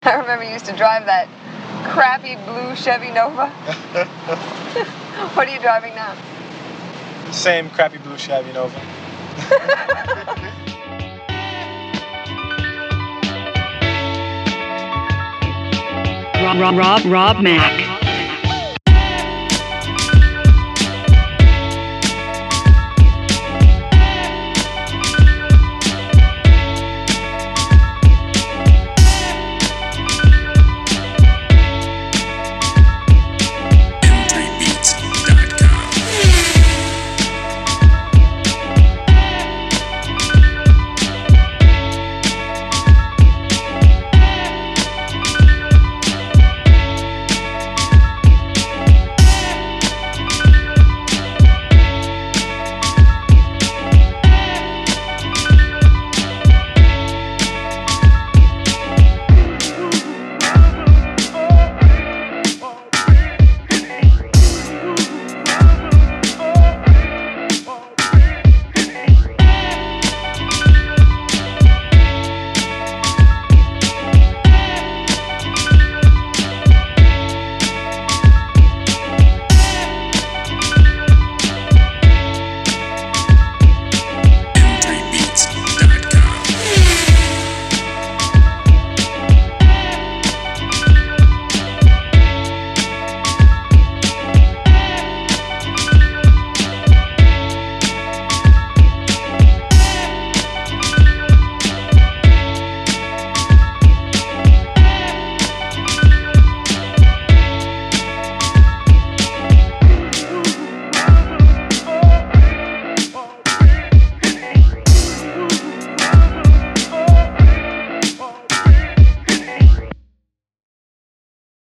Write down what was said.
I remember you used to drive that crappy blue Chevy Nova. what are you driving now? Same crappy blue Chevy Nova. Rob, Rob, Rob, Rob Mack.